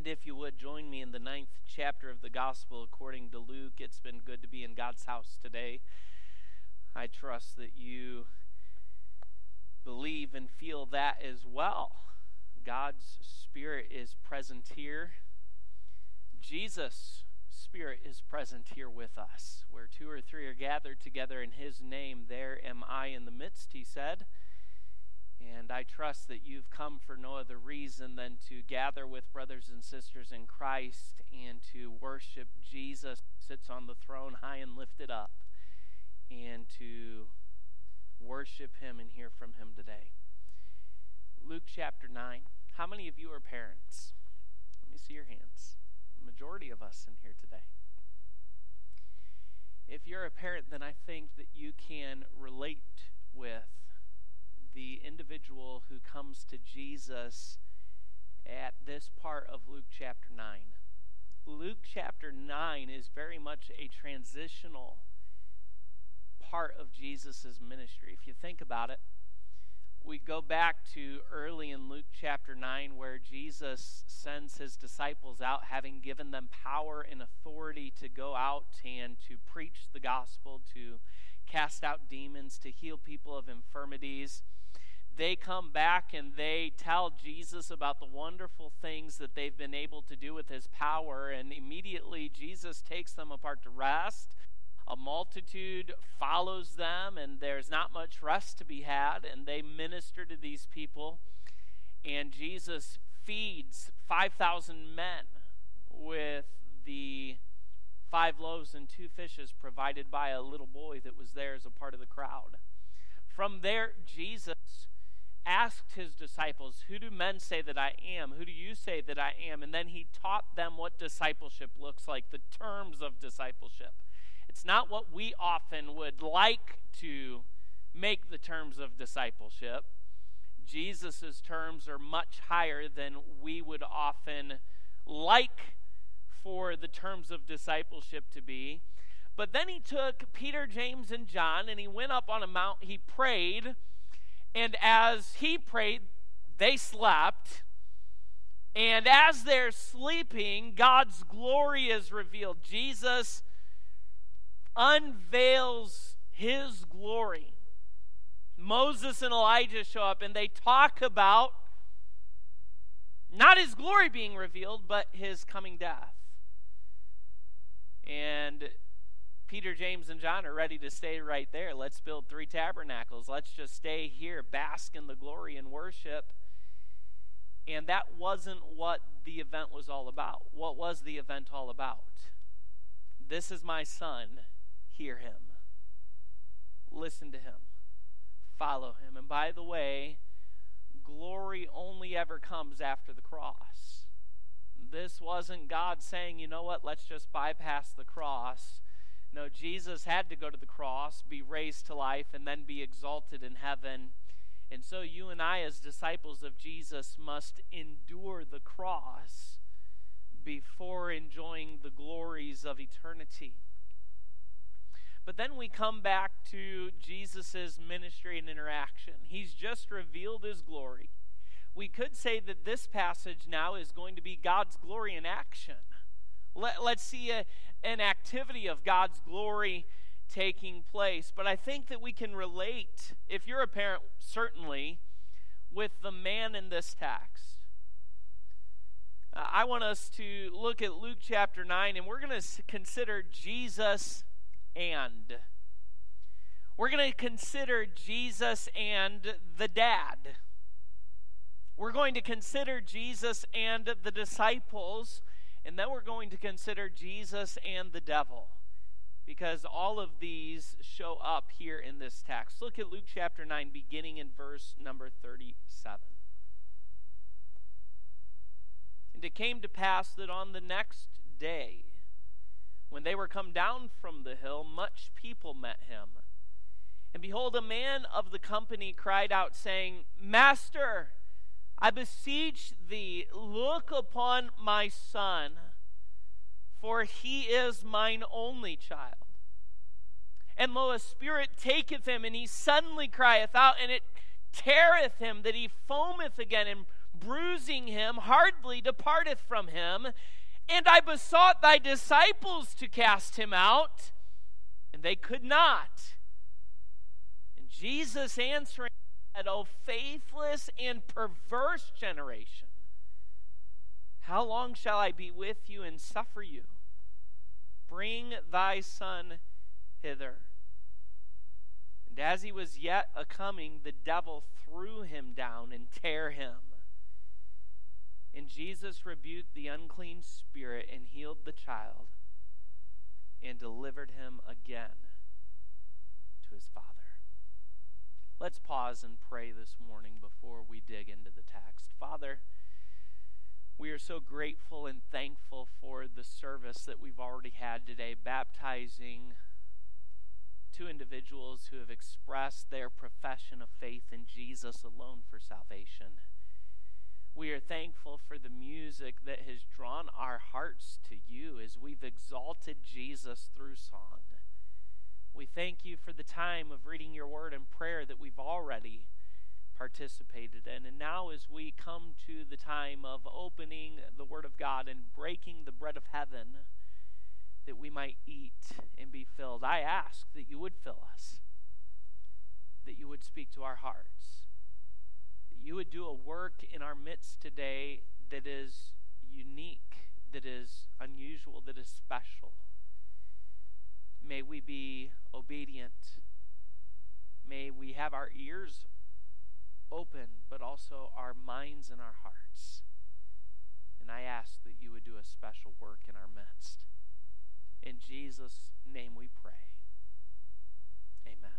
And if you would join me in the ninth chapter of the Gospel according to Luke, it's been good to be in God's house today. I trust that you believe and feel that as well. God's Spirit is present here. Jesus' Spirit is present here with us. Where two or three are gathered together in His name, there am I in the midst, He said. And I trust that you've come for no other reason than to gather with brothers and sisters in Christ and to worship Jesus sits on the throne high and lifted up and to worship him and hear from him today. Luke chapter 9. How many of you are parents? Let me see your hands. The majority of us in here today. If you're a parent, then I think that you can relate with the individual who comes to Jesus at this part of Luke chapter 9. Luke chapter 9 is very much a transitional part of Jesus' ministry. If you think about it, we go back to early in Luke chapter 9 where Jesus sends his disciples out, having given them power and authority to go out and to preach the gospel, to cast out demons, to heal people of infirmities they come back and they tell Jesus about the wonderful things that they've been able to do with his power. And immediately Jesus takes them apart to rest. A multitude follows them, and there's not much rest to be had. And they minister to these people. And Jesus feeds 5,000 men with the five loaves and two fishes provided by a little boy that was there as a part of the crowd. From there, Jesus asked his disciples, Who do men say that I am? Who do you say that I am? And then he taught them what discipleship looks like, the terms of discipleship. It's not what we often would like to make the terms of discipleship. Jesus' terms are much higher than we would often like for the terms of discipleship to be. But then he took Peter, James, and John and he went up on a mount. He prayed and as he prayed, they slept. And as they're sleeping, God's glory is revealed. Jesus unveils his glory. Moses and Elijah show up and they talk about not his glory being revealed, but his coming death. And Peter, James, and John are ready to stay right there. Let's build three tabernacles. Let's just stay here, bask in the glory and worship. And that wasn't what the event was all about. What was the event all about? This is my son. Hear him. Listen to him. Follow him. And by the way, glory only ever comes after the cross. This wasn't God saying, you know what, let's just bypass the cross no, Jesus had to go to the cross, be raised to life, and then be exalted in heaven. And so you and I, as disciples of Jesus, must endure the cross before enjoying the glories of eternity. But then we come back to Jesus' ministry and interaction. He's just revealed his glory. We could say that this passage now is going to be God's glory in action. Let, let's see a, an activity of God's glory taking place. But I think that we can relate, if you're a parent, certainly, with the man in this text. I want us to look at Luke chapter 9, and we're going to consider Jesus and. We're going to consider Jesus and the dad. We're going to consider Jesus and the disciples and then we're going to consider Jesus and the devil because all of these show up here in this text. Look at Luke chapter 9, beginning in verse number 37. And it came to pass that on the next day, when they were come down from the hill, much people met him. And behold, a man of the company cried out, saying, Master, I beseech thee, look upon my son, for he is mine only child. And lo, a spirit taketh him, and he suddenly crieth out, and it teareth him that he foameth again and bruising him, hardly departeth from him. And I besought thy disciples to cast him out, and they could not. And Jesus answering O faithless and perverse generation, how long shall I be with you and suffer you? Bring thy son hither. And as he was yet a coming, the devil threw him down and tear him. And Jesus rebuked the unclean spirit and healed the child and delivered him again to his father. Let's pause and pray this morning before we dig into the text. Father, we are so grateful and thankful for the service that we've already had today, baptizing two individuals who have expressed their profession of faith in Jesus alone for salvation. We are thankful for the music that has drawn our hearts to you as we've exalted Jesus through song. We thank you for the time of reading your word and prayer that we've already participated in. And now, as we come to the time of opening the word of God and breaking the bread of heaven, that we might eat and be filled, I ask that you would fill us, that you would speak to our hearts that you would do a work in our midst today that is unique, that is unusual, that is special. May we be obedient. May we have our ears open, but also our minds and our hearts. And I ask that you would do a special work in our midst. In Jesus' name we pray. Amen.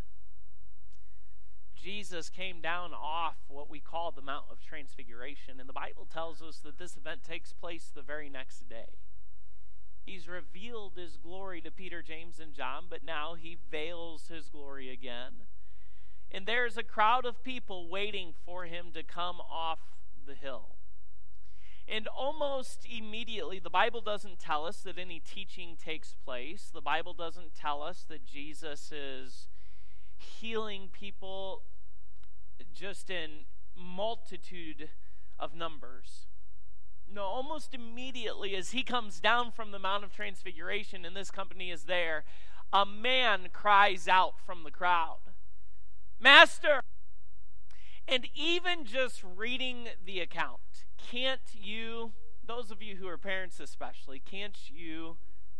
Jesus came down off what we call the Mount of Transfiguration, and the Bible tells us that this event takes place the very next day. He's revealed his glory to Peter, James, and John, but now he veils his glory again. And there's a crowd of people waiting for him to come off the hill. And almost immediately, the Bible doesn't tell us that any teaching takes place. The Bible doesn't tell us that Jesus is healing people just in multitude of numbers. No, almost immediately as he comes down from the Mount of Transfiguration and this company is there, a man cries out from the crowd, Master! And even just reading the account, can't you, those of you who are parents especially, can't you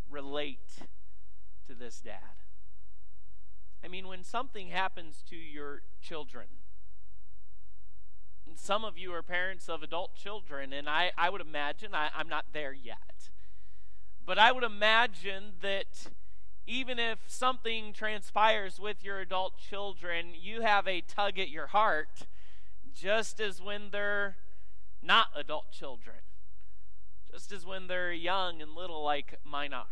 relate to this dad? I mean, when something happens to your children, some of you are parents of adult children, and I, I would imagine, I, I'm not there yet, but I would imagine that even if something transpires with your adult children, you have a tug at your heart, just as when they're not adult children, just as when they're young and little like mine are.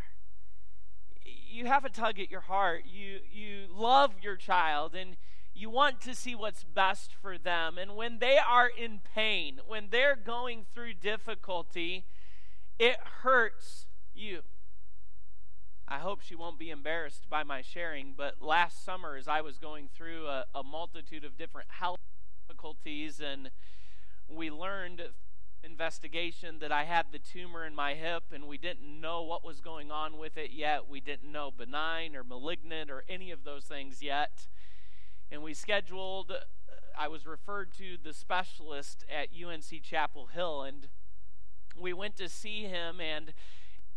You have a tug at your heart. You you love your child and you want to see what's best for them. And when they are in pain, when they're going through difficulty, it hurts you. I hope she won't be embarrassed by my sharing, but last summer, as I was going through a, a multitude of different health difficulties, and we learned investigation that I had the tumor in my hip, and we didn't know what was going on with it yet. We didn't know benign or malignant or any of those things yet and we scheduled uh, i was referred to the specialist at unc chapel hill and we went to see him and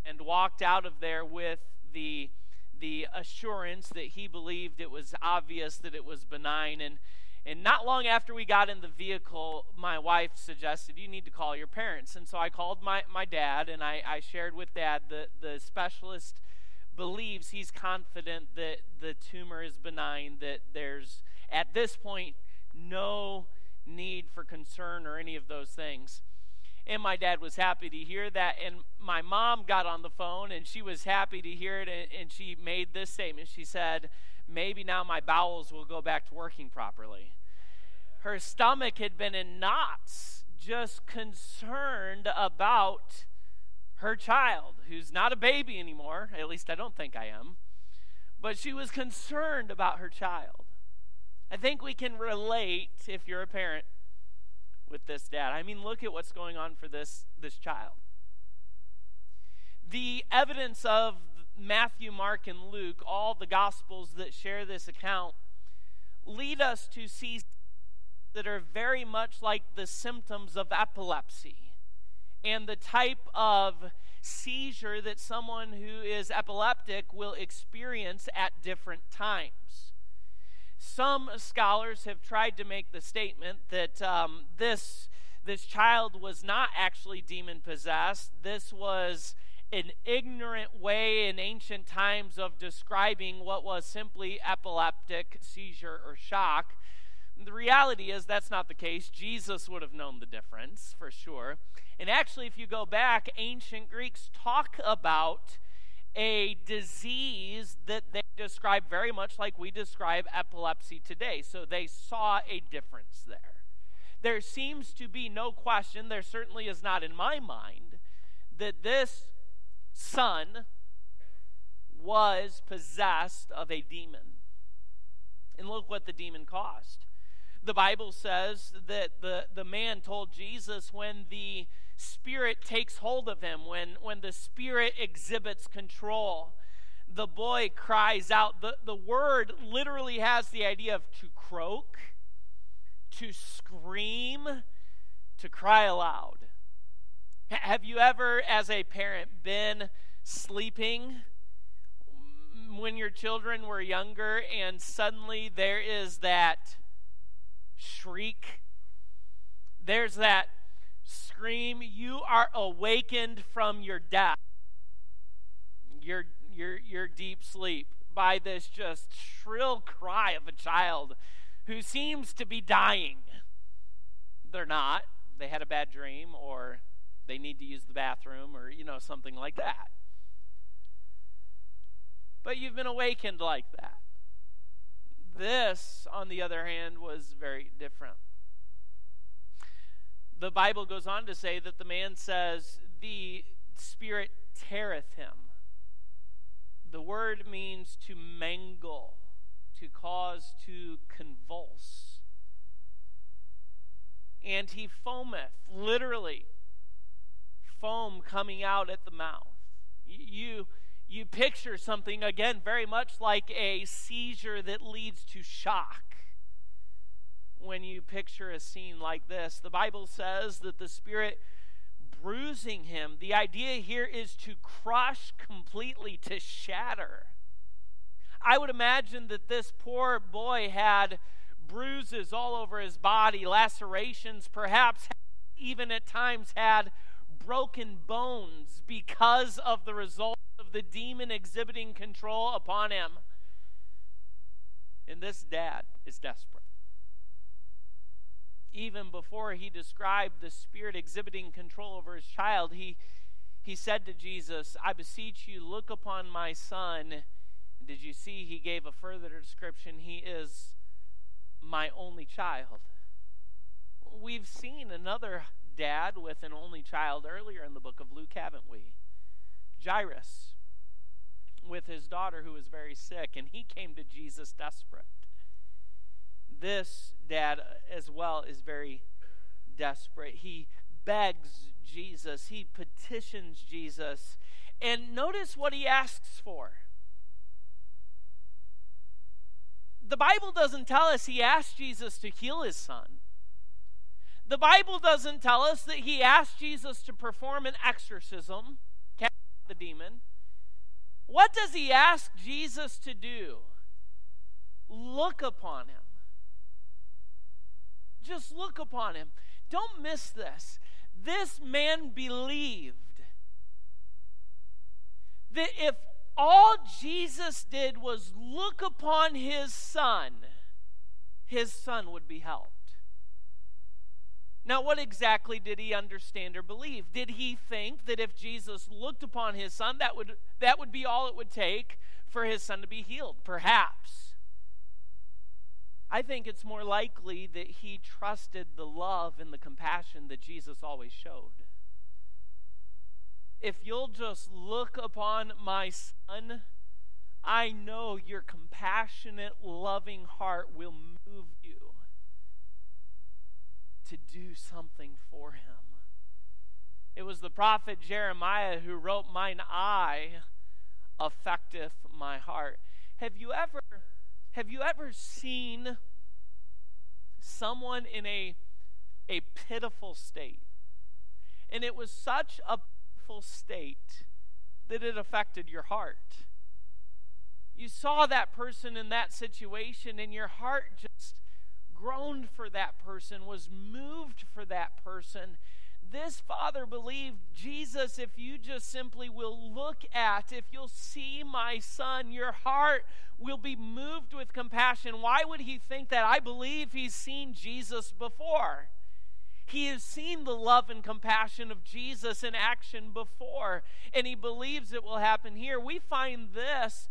and walked out of there with the the assurance that he believed it was obvious that it was benign and and not long after we got in the vehicle, my wife suggested you need to call your parents. And so I called my, my dad and I, I shared with dad that the specialist believes he's confident that the tumor is benign, that there's at this point no need for concern or any of those things. And my dad was happy to hear that. And my mom got on the phone and she was happy to hear it. And, and she made this statement. She said, Maybe now my bowels will go back to working properly. Her stomach had been in knots, just concerned about her child, who's not a baby anymore. At least I don't think I am. But she was concerned about her child. I think we can relate, if you're a parent, with this dad. I mean, look at what's going on for this, this child. The evidence of Matthew, Mark, and Luke, all the Gospels that share this account, lead us to see that are very much like the symptoms of epilepsy and the type of seizure that someone who is epileptic will experience at different times. Some scholars have tried to make the statement that um, this, this child was not actually demon possessed. This was an ignorant way in ancient times of describing what was simply epileptic seizure or shock. The reality is that's not the case. Jesus would have known the difference for sure. And actually, if you go back, ancient Greeks talk about a disease that they describe very much like we describe epilepsy today. So they saw a difference there. There seems to be no question, there certainly is not in my mind, that this son was possessed of a demon. And look what the demon caused. The Bible says that the, the man told Jesus when the spirit takes hold of him, when, when the spirit exhibits control, the boy cries out. The, the word literally has the idea of to croak, to scream, to cry aloud. Have you ever, as a parent, been sleeping when your children were younger and suddenly there is that shriek? There's that scream, you are awakened from your death, your, your, your deep sleep, by this just shrill cry of a child who seems to be dying. They're not. They had a bad dream, or they need to use the bathroom, or, you know, something like that. But you've been awakened like that. This, on the other hand, was very different the Bible goes on to say that the man says, The Spirit teareth him. The word means to mangle, to cause to convulse. And he foameth, literally, foam coming out at the mouth. You, you picture something, again, very much like a seizure that leads to shock when you picture a scene like this. The Bible says that the Spirit bruising him, the idea here is to crush completely, to shatter. I would imagine that this poor boy had bruises all over his body, lacerations, perhaps even at times had broken bones because of the result the demon exhibiting control upon him. And this dad is desperate even before he described the Spirit exhibiting control over his child, he, he said to Jesus, I beseech you, look upon my son. Did you see he gave a further description? He is my only child. We've seen another dad with an only child earlier in the book of Luke, haven't we? Jairus with his daughter who was very sick, and he came to Jesus desperate this dad uh, as well is very desperate. He begs Jesus, he petitions Jesus. And notice what he asks for. The Bible doesn't tell us he asked Jesus to heal his son. The Bible doesn't tell us that he asked Jesus to perform an exorcism, cast the demon. What does he ask Jesus to do? Look upon him. Just look upon him. Don't miss this. This man believed that if all Jesus did was look upon his son, his son would be helped. Now, what exactly did he understand or believe? Did he think that if Jesus looked upon his son, that would, that would be all it would take for his son to be healed? Perhaps. I think it's more likely that he trusted the love and the compassion that Jesus always showed. If you'll just look upon my son, I know your compassionate, loving heart will move you. To do something for him. It was the prophet Jeremiah who wrote, Mine eye affecteth my heart. Have you ever have you ever seen someone in a a pitiful state? And it was such a pitiful state that it affected your heart. You saw that person in that situation, and your heart just groaned for that person, was moved for that person. This father believed, Jesus, if you just simply will look at, if you'll see my son, your heart will be moved with compassion. Why would he think that? I believe he's seen Jesus before. He has seen the love and compassion of Jesus in action before, and he believes it will happen here. We find this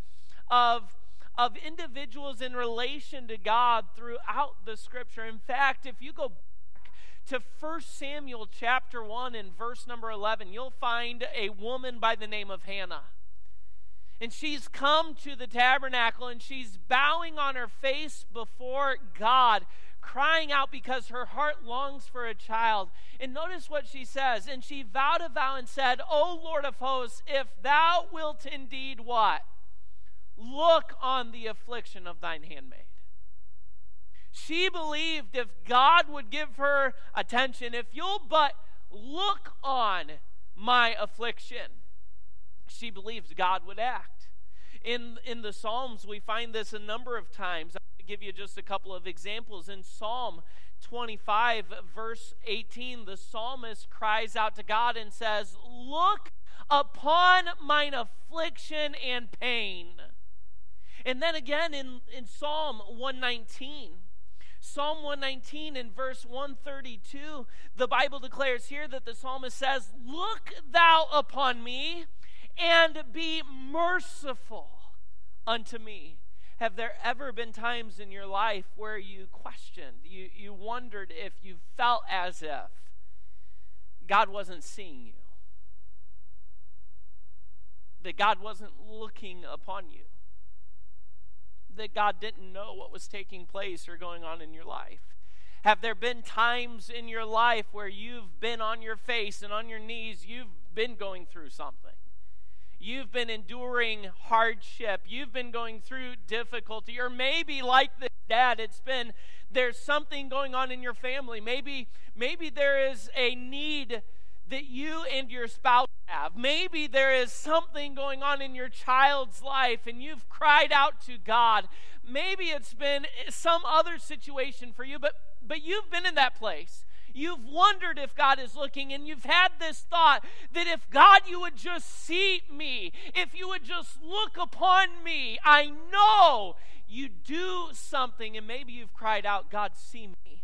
of, of individuals in relation to God throughout the scripture. In fact, if you go back to 1 Samuel chapter 1 and verse number 11, you'll find a woman by the name of Hannah. And she's come to the tabernacle and she's bowing on her face before God, crying out because her heart longs for a child. And notice what she says. And she vowed a vow and said, O Lord of hosts, if thou wilt indeed what? Look on the affliction of thine handmaid. She believed if God would give her attention, if you'll but look on my affliction, she believed God would act. In, in the Psalms, we find this a number of times. I'll give you just a couple of examples. In Psalm 25, verse 18, the psalmist cries out to God and says, Look upon mine affliction and pain and then again in, in Psalm 119, Psalm 119 in verse 132, the Bible declares here that the psalmist says, Look thou upon me and be merciful unto me. Have there ever been times in your life where you questioned, you, you wondered if you felt as if God wasn't seeing you? That God wasn't looking upon you? That God didn't know what was taking place or going on in your life? Have there been times in your life where you've been on your face and on your knees, you've been going through something? You've been enduring hardship. You've been going through difficulty. Or maybe like the dad, it's been there's something going on in your family. Maybe maybe there is a need that you and your spouse have. Maybe there is something going on in your child's life and you've cried out to God. Maybe it's been some other situation for you, but but you've been in that place. You've wondered if God is looking, and you've had this thought that if God, you would just see me, if you would just look upon me, I know you do something, and maybe you've cried out, God, see me.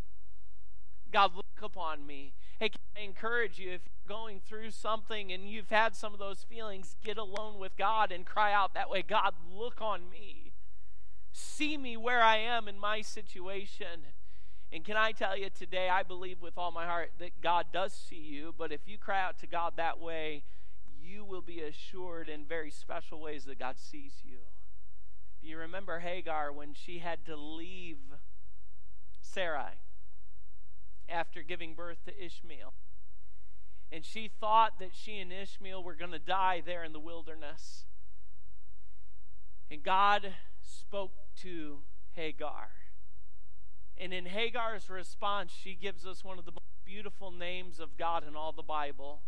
God, look upon me. Hey, can I encourage you if going through something and you've had some of those feelings, get alone with God and cry out that way God, look on me. See me where I am in my situation. And can I tell you today, I believe with all my heart that God does see you, but if you cry out to God that way, you will be assured in very special ways that God sees you. Do you remember Hagar when she had to leave Sarai? after giving birth to Ishmael. And she thought that she and Ishmael were going to die there in the wilderness. And God spoke to Hagar. And in Hagar's response, she gives us one of the most beautiful names of God in all the Bible.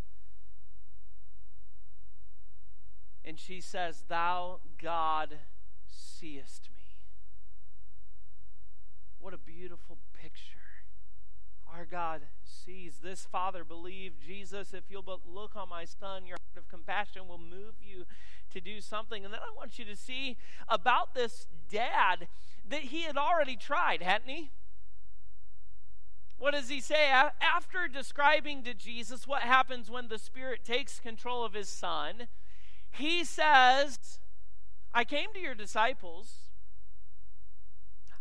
And she says, Thou, God, seest me. What a beautiful picture our God sees. This father believed Jesus, if you'll but look on my son, your heart of compassion will move you to do something. And then I want you to see about this dad that he had already tried, hadn't he? What does he say? After describing to Jesus what happens when the Spirit takes control of his son, he says, I came to your disciples.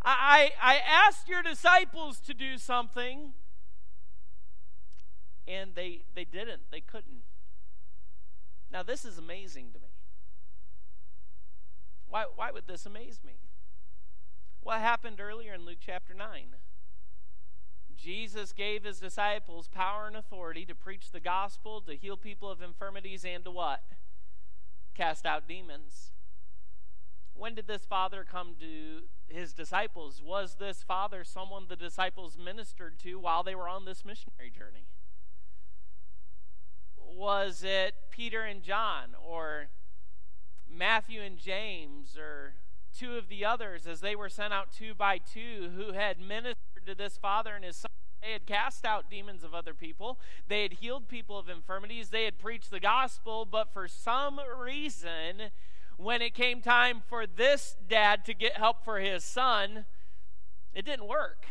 I, I asked your disciples to do something, and they they didn't they couldn't now this is amazing to me why why would this amaze me what happened earlier in luke chapter 9 Jesus gave his disciples power and authority to preach the gospel, to heal people of infirmities, and to what? Cast out demons. When did this father come to his disciples? Was this father someone the disciples ministered to while they were on this missionary journey? Was it Peter and John or Matthew and James or two of the others as they were sent out two by two who had ministered to this father and his son? They had cast out demons of other people. They had healed people of infirmities. They had preached the gospel. But for some reason, when it came time for this dad to get help for his son, it didn't work.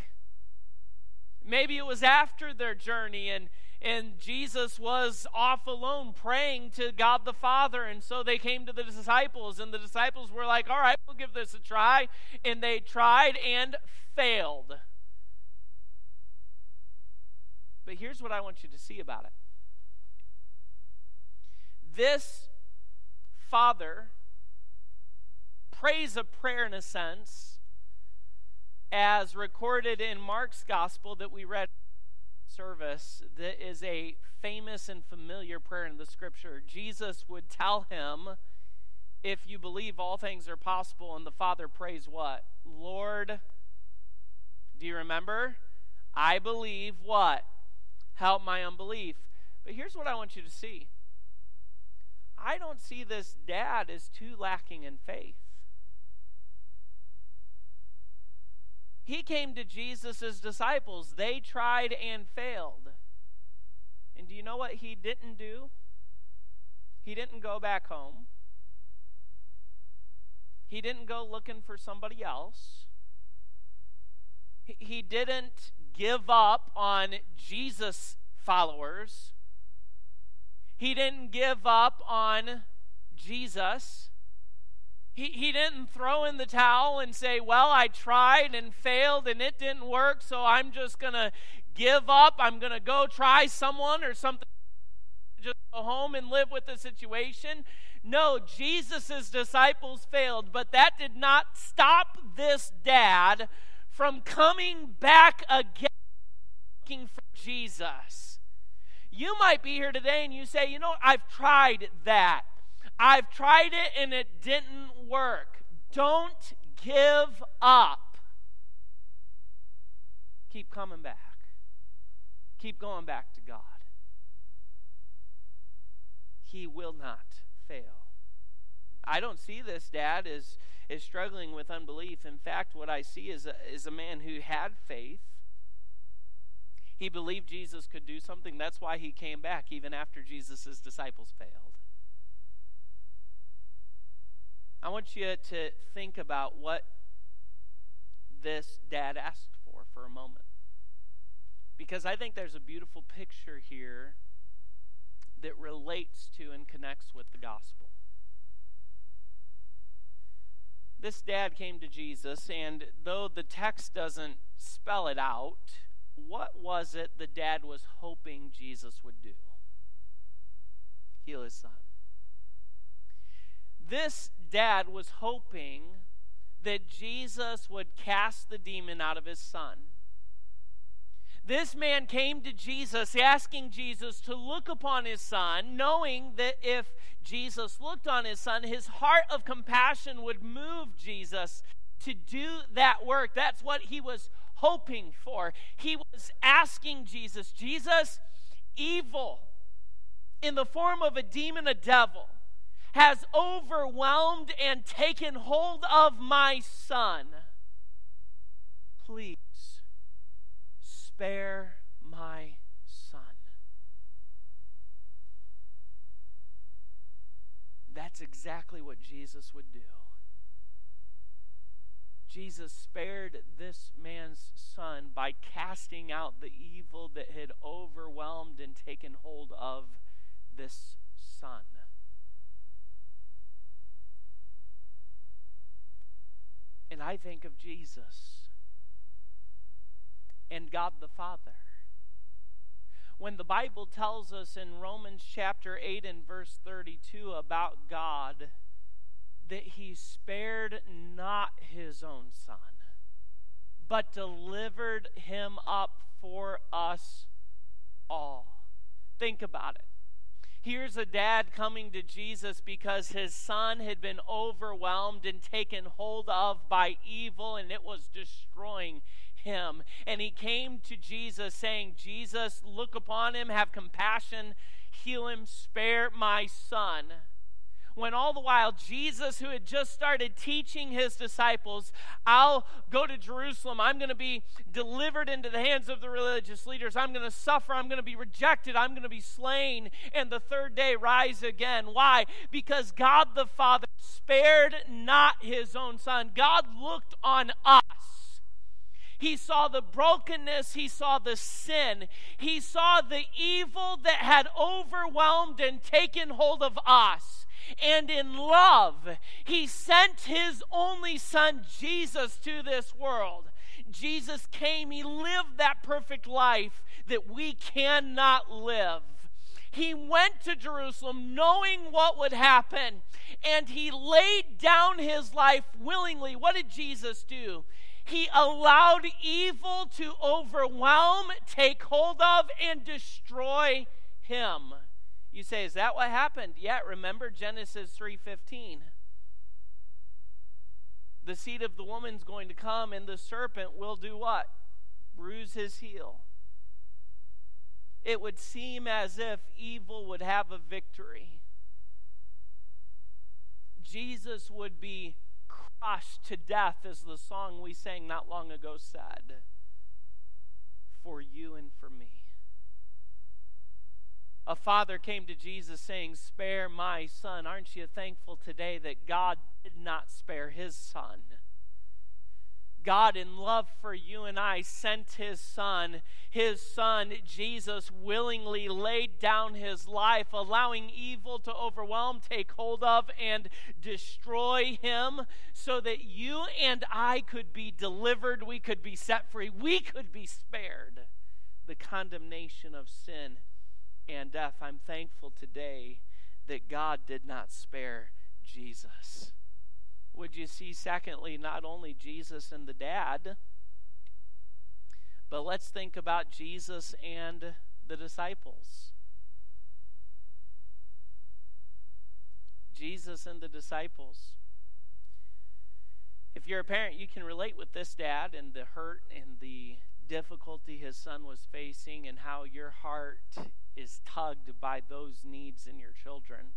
Maybe it was after their journey and and Jesus was off alone praying to God the Father. And so they came to the disciples, and the disciples were like, All right, we'll give this a try. And they tried and failed. But here's what I want you to see about it this father prays a prayer in a sense, as recorded in Mark's gospel that we read service, that is a famous and familiar prayer in the scripture. Jesus would tell him, If you believe all things are possible, and the Father prays what? Lord, do you remember? I believe what? Help my unbelief. But here's what I want you to see I don't see this dad as too lacking in faith. He came to Jesus' disciples. They tried and failed. And do you know what he didn't do? He didn't go back home. He didn't go looking for somebody else. He didn't give up on Jesus' followers. He didn't give up on Jesus. He, he didn't throw in the towel and say, Well, I tried and failed and it didn't work, so I'm just going to give up. I'm going to go try someone or something. Just go home and live with the situation. No, Jesus' disciples failed, but that did not stop this dad from coming back again looking for Jesus. You might be here today and you say, You know, I've tried that. I've tried it and it didn't work. Don't give up. Keep coming back. Keep going back to God. He will not fail. I don't see this dad as, as struggling with unbelief. In fact, what I see is a, is a man who had faith. He believed Jesus could do something. That's why he came back, even after Jesus' disciples failed. I want you to think about what this dad asked for for a moment. Because I think there's a beautiful picture here that relates to and connects with the gospel. This dad came to Jesus, and though the text doesn't spell it out, what was it the dad was hoping Jesus would do? Heal his son. This dad was hoping that Jesus would cast the demon out of his son. This man came to Jesus asking Jesus to look upon his son, knowing that if Jesus looked on his son, his heart of compassion would move Jesus to do that work. That's what he was hoping for. He was asking Jesus, Jesus, evil in the form of a demon, a devil has overwhelmed and taken hold of my son. Please spare my son. That's exactly what Jesus would do. Jesus spared this man's son by casting out the evil that had overwhelmed and taken hold of this son. And I think of Jesus and God the Father. When the Bible tells us in Romans chapter 8 and verse 32 about God, that he spared not his own son, but delivered him up for us all. Think about it. Here's a dad coming to Jesus because his son had been overwhelmed and taken hold of by evil and it was destroying him. And he came to Jesus saying, Jesus, look upon him, have compassion, heal him, spare my son when all the while Jesus, who had just started teaching his disciples, I'll go to Jerusalem, I'm going to be delivered into the hands of the religious leaders, I'm going to suffer, I'm going to be rejected, I'm going to be slain, and the third day rise again. Why? Because God the Father spared not his own Son, God looked on us. He saw the brokenness. He saw the sin. He saw the evil that had overwhelmed and taken hold of us and in love, he sent his only son, Jesus, to this world. Jesus came, he lived that perfect life that we cannot live. He went to Jerusalem knowing what would happen, and he laid down his life willingly. What did Jesus do? He allowed evil to overwhelm, take hold of, and destroy him. You say, is that what happened? Yeah, remember Genesis 3:15. The seed of the woman's going to come and the serpent will do what? Bruise his heel. It would seem as if evil would have a victory. Jesus would be crushed to death, as the song we sang not long ago said, for you and for me a father came to Jesus saying, Spare my son. Aren't you thankful today that God did not spare his son? God, in love for you and I, sent his son. His son, Jesus, willingly laid down his life, allowing evil to overwhelm, take hold of, and destroy him so that you and I could be delivered, we could be set free, we could be spared the condemnation of sin and death, I'm thankful today that God did not spare Jesus. Would you see, secondly, not only Jesus and the dad, but let's think about Jesus and the disciples. Jesus and the disciples. If you're a parent, you can relate with this dad and the hurt and the difficulty his son was facing and how your heart is tugged by those needs in your children.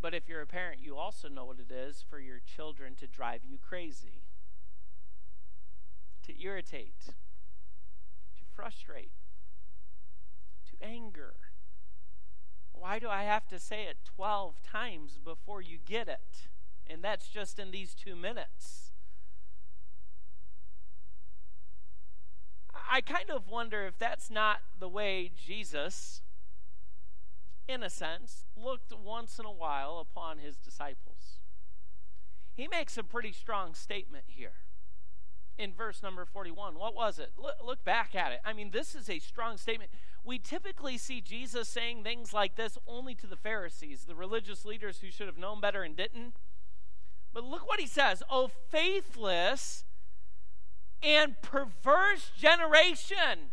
But if you're a parent, you also know what it is for your children to drive you crazy, to irritate, to frustrate, to anger. Why do I have to say it 12 times before you get it? And that's just in these two minutes. I kind of wonder if that's not the way Jesus, in a sense, looked once in a while upon his disciples. He makes a pretty strong statement here in verse number 41. What was it? Look, look, back at it. I mean, this is a strong statement. We typically see Jesus saying things like this only to the Pharisees, the religious leaders who should have known better and didn't. But look what he says Oh, faithless and perverse generation.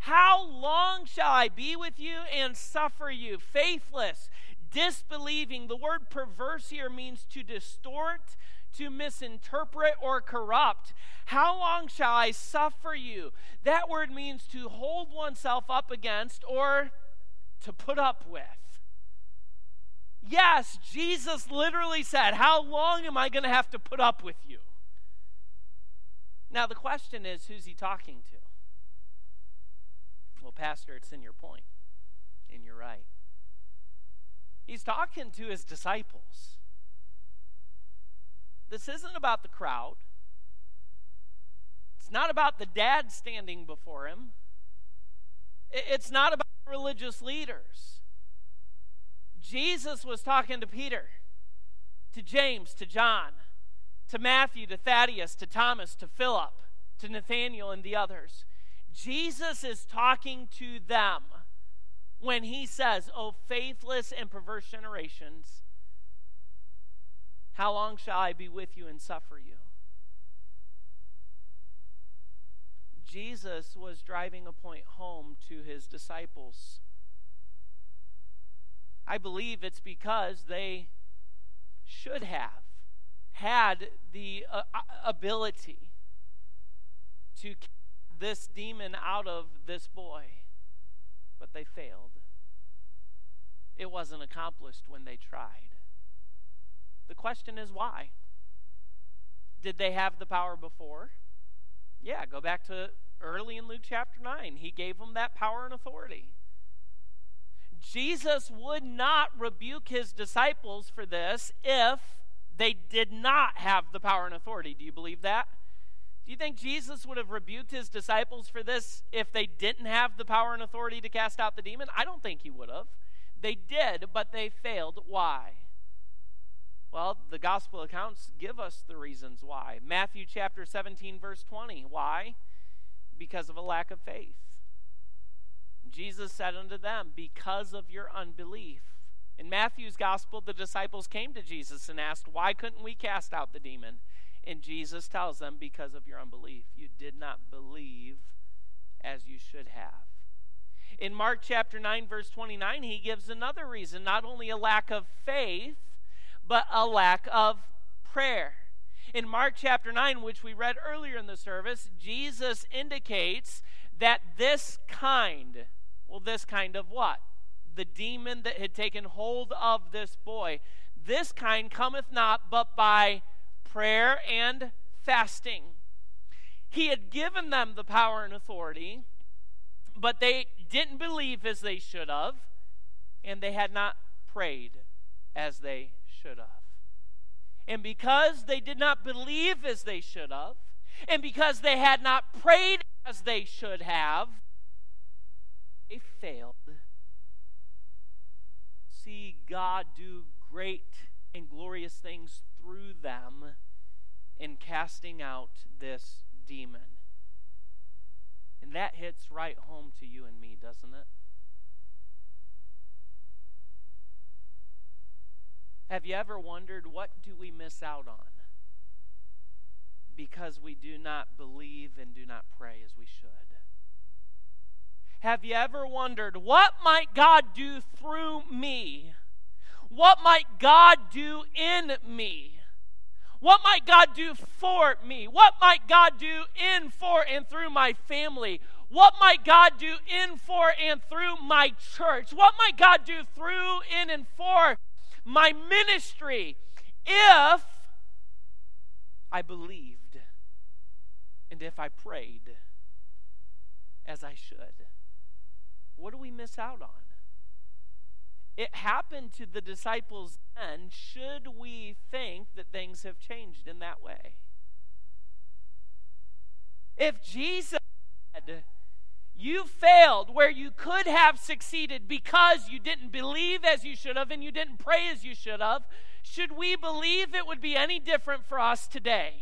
How long shall I be with you and suffer you? Faithless, disbelieving. The word perverse here means to distort, to misinterpret, or corrupt. How long shall I suffer you? That word means to hold oneself up against or to put up with. Yes, Jesus literally said, How long am I going to have to put up with you? Now, the question is who's he talking to? Well, Pastor, it's in your point, and you're right. He's talking to his disciples. This isn't about the crowd. It's not about the dad standing before him. It's not about religious leaders. Jesus was talking to Peter, to James, to John to Matthew, to Thaddeus, to Thomas, to Philip, to Nathanael, and the others. Jesus is talking to them when he says, O faithless and perverse generations, how long shall I be with you and suffer you? Jesus was driving a point home to his disciples. I believe it's because they should have had the uh, ability to keep this demon out of this boy, but they failed. It wasn't accomplished when they tried. The question is why? Did they have the power before? Yeah, go back to early in Luke chapter 9. He gave them that power and authority. Jesus would not rebuke his disciples for this if they did not have the power and authority. Do you believe that? Do you think Jesus would have rebuked his disciples for this if they didn't have the power and authority to cast out the demon? I don't think he would have. They did, but they failed. Why? Well, the gospel accounts give us the reasons why. Matthew chapter 17, verse 20. Why? Because of a lack of faith. Jesus said unto them, Because of your unbelief. In Matthew's gospel, the disciples came to Jesus and asked, Why couldn't we cast out the demon? And Jesus tells them, Because of your unbelief. You did not believe as you should have. In Mark chapter 9, verse 29, he gives another reason not only a lack of faith, but a lack of prayer. In Mark chapter 9, which we read earlier in the service, Jesus indicates that this kind, well, this kind of what? The demon that had taken hold of this boy, this kind cometh not but by prayer and fasting. He had given them the power and authority, but they didn't believe as they should have, and they had not prayed as they should have. And because they did not believe as they should have, and because they had not prayed as they should have, they failed. See God do great and glorious things through them in casting out this demon. And that hits right home to you and me, doesn't it? Have you ever wondered what do we miss out on? Because we do not believe and do not pray as we should. Have you ever wondered what might God do through me? What might God do in me? What might God do for me? What might God do in, for, and through my family? What might God do in, for, and through my church? What might God do through, in, and for my ministry if I believed and if I prayed as I should. What do we miss out on? It happened to the disciples then. Should we think that things have changed in that way? If Jesus said, you failed where you could have succeeded because you didn't believe as you should have and you didn't pray as you should have. Should we believe it would be any different for us today?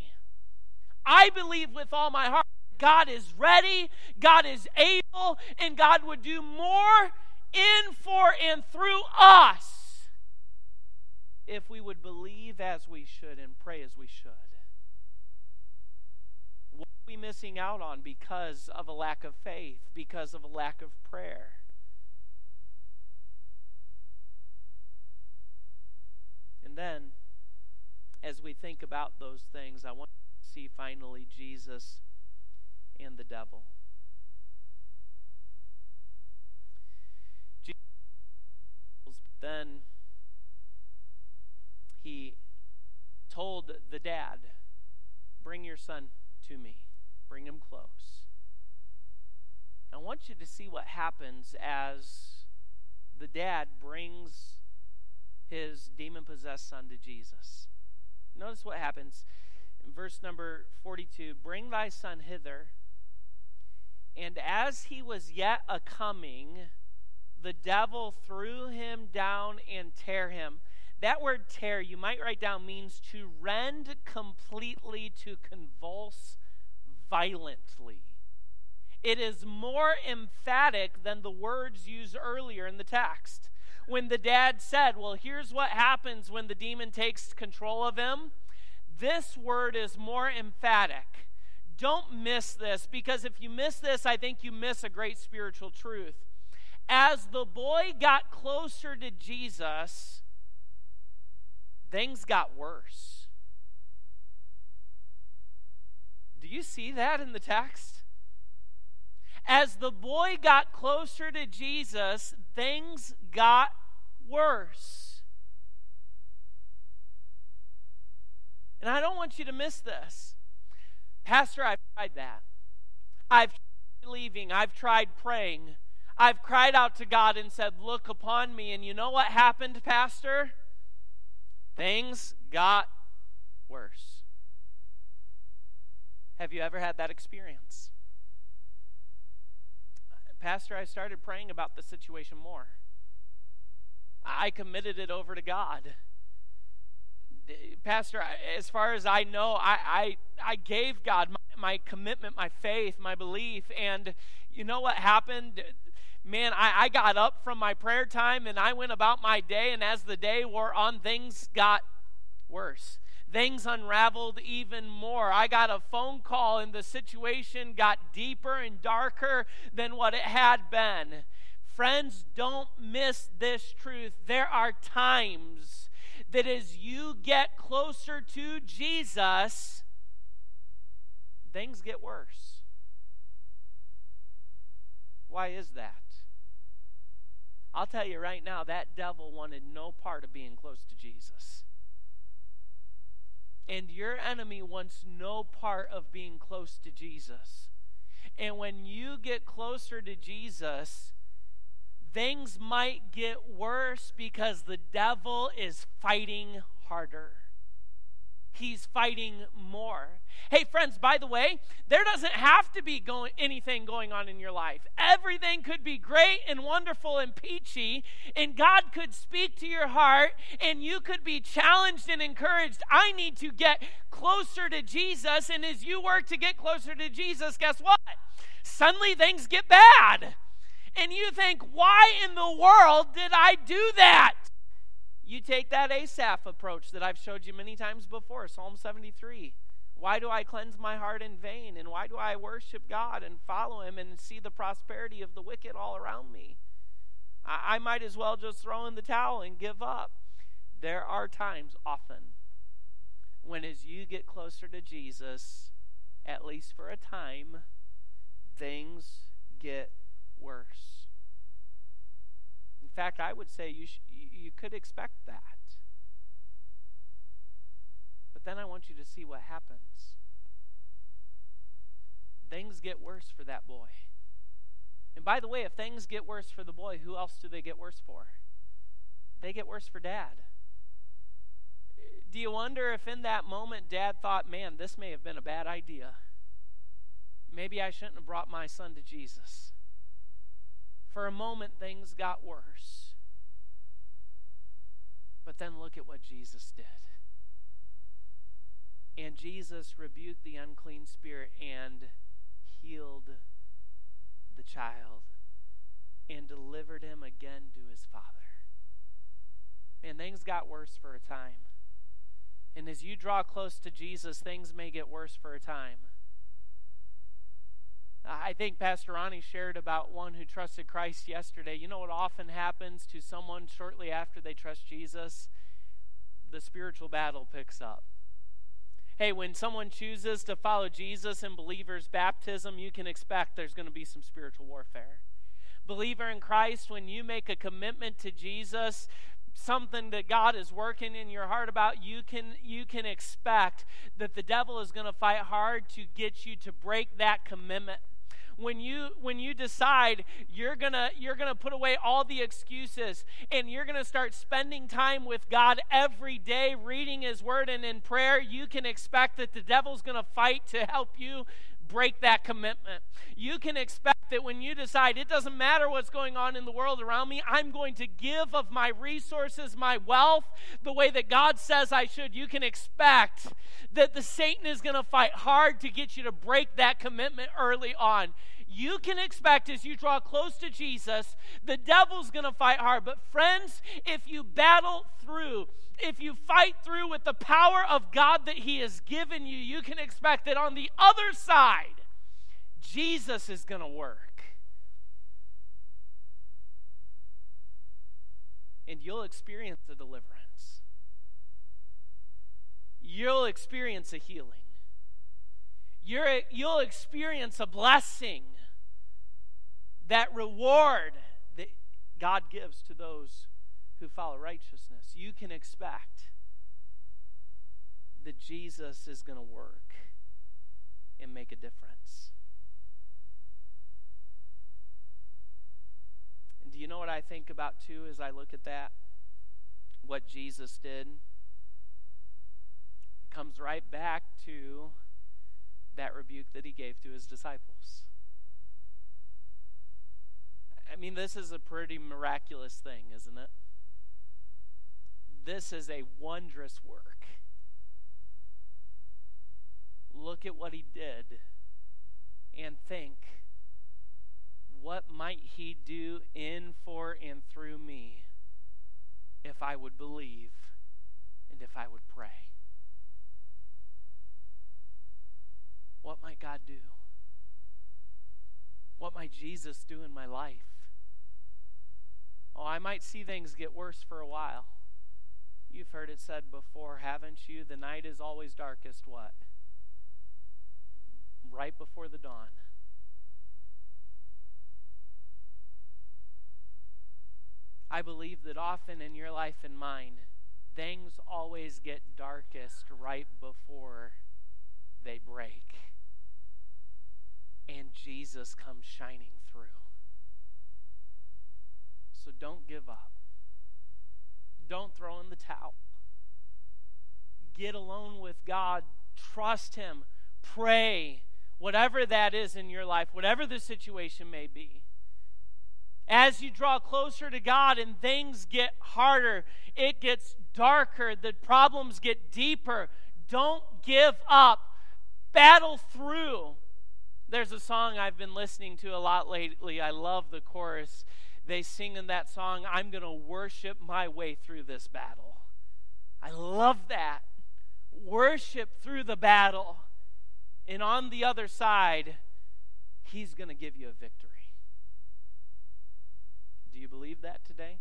I believe with all my heart God is ready, God is able, and God would do more in, for, and through us if we would believe as we should and pray as we should What are we missing out on because of a lack of faith, because of a lack of prayer? And then, as we think about those things, I want to see finally Jesus and the devil. Jesus, then he told the dad, Bring your son to me. Bring him close. I want you to see what happens as the dad brings his demon possessed son to Jesus. Notice what happens in verse number 42 Bring thy son hither. And as he was yet a coming, the devil threw him down and tear him. That word tear, you might write down, means to rend completely, to convulse violently. It is more emphatic than the words used earlier in the text. When the dad said, Well, here's what happens when the demon takes control of him, this word is more emphatic. Don't miss this because if you miss this, I think you miss a great spiritual truth. As the boy got closer to Jesus, things got worse. Do you see that in the text? As the boy got closer to Jesus, things got worse. And I don't want you to miss this. Pastor, I've tried that. I've tried leaving. I've tried praying. I've cried out to God and said, Look upon me. And you know what happened, Pastor? Things got worse. Have you ever had that experience? Pastor, I started praying about the situation more. I committed it over to God. Pastor, as far as I know, I, I, I gave God my, my commitment, my faith, my belief. And you know what happened? Man, I, I got up from my prayer time and I went about my day. And as the day wore on, things got worse. Things unraveled even more. I got a phone call, and the situation got deeper and darker than what it had been. Friends, don't miss this truth. There are times that as you get closer to Jesus, things get worse. Why is that? I'll tell you right now, that devil wanted no part of being close to Jesus. And your enemy wants no part of being close to Jesus. And when you get closer to Jesus, things might get worse because the devil is fighting harder. He's fighting more. Hey, friends, by the way, there doesn't have to be going, anything going on in your life. Everything could be great and wonderful and peachy, and God could speak to your heart, and you could be challenged and encouraged. I need to get closer to Jesus, and as you work to get closer to Jesus, guess what? Suddenly things get bad and you think, why in the world did I do that? You take that Asaph approach that I've showed you many times before, Psalm 73. Why do I cleanse my heart in vain? And why do I worship God and follow Him and see the prosperity of the wicked all around me? I, I might as well just throw in the towel and give up. There are times, often, when as you get closer to Jesus, at least for a time, things get worse. Fact, I would say you, sh- you could expect that. But then I want you to see what happens. Things get worse for that boy. And by the way, if things get worse for the boy, who else do they get worse for? They get worse for dad. Do you wonder if in that moment dad thought, man, this may have been a bad idea? Maybe I shouldn't have brought my son to Jesus. For a moment, things got worse. But then look at what Jesus did. And Jesus rebuked the unclean spirit and healed the child and delivered him again to his father. And things got worse for a time. And as you draw close to Jesus, things may get worse for a time. I think Pastor Ronnie shared about one who trusted Christ yesterday. You know what often happens to someone shortly after they trust Jesus? The spiritual battle picks up. Hey, when someone chooses to follow Jesus in believer's baptism, you can expect there's going to be some spiritual warfare. Believer in Christ, when you make a commitment to Jesus, something that God is working in your heart about, you can you can expect that the devil is going to fight hard to get you to break that commitment when you when you decide you're gonna you're gonna put away all the excuses and you're gonna start spending time with god every day reading his word and in prayer you can expect that the devil's gonna fight to help you break that commitment. You can expect that when you decide it doesn't matter what's going on in the world around me, I'm going to give of my resources, my wealth, the way that God says I should. You can expect that the Satan is going to fight hard to get you to break that commitment early on. You can expect as you draw close to Jesus, the devil's going to fight hard. But, friends, if you battle through, if you fight through with the power of God that He has given you, you can expect that on the other side, Jesus is going to work. And you'll experience a deliverance, you'll experience a healing, You're, you'll experience a blessing, that reward that God gives to those who follow righteousness, you can expect that Jesus is going to work and make a difference. And do you know what I think about too as I look at that? What Jesus did? It comes right back to that rebuke that he gave to his disciples. I mean, this is a pretty miraculous thing, isn't it? This is a wondrous work. Look at what he did and think what might he do in, for, and through me if I would believe and if I would pray? What might God do? What might Jesus do in my life? Oh, I might see things get worse for a while. You've heard it said before, haven't you? The night is always darkest, what? Right before the dawn. I believe that often in your life and mine, things always get darkest right before they break. And Jesus comes shining through. So don't give up. Don't throw in the towel. Get alone with God. Trust Him. Pray. Whatever that is in your life, whatever the situation may be. As you draw closer to God and things get harder, it gets darker, the problems get deeper. Don't give up. Battle through. There's a song I've been listening to a lot lately. I love the chorus they sing in that song, I'm going to worship my way through this battle. I love that. Worship through the battle. And on the other side, He's going to give you a victory. Do you believe that today?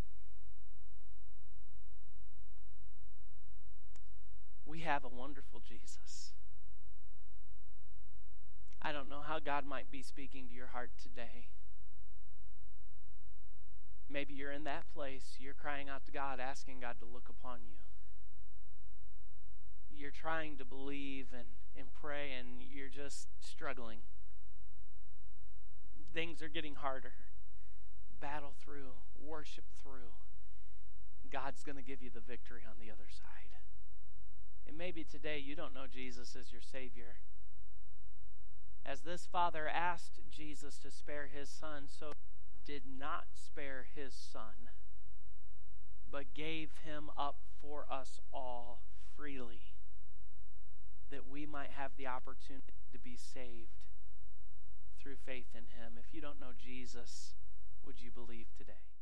We have a wonderful Jesus. I don't know how God might be speaking to your heart today. Maybe you're in that place, you're crying out to God, asking God to look upon you. You're trying to believe and, and pray, and you're just struggling. Things are getting harder. Battle through, worship through. God's going to give you the victory on the other side. And maybe today you don't know Jesus as your Savior. As this father asked Jesus to spare his son, so did not spare his son, but gave him up for us all freely, that we might have the opportunity to be saved through faith in him. If you don't know Jesus, would you believe today?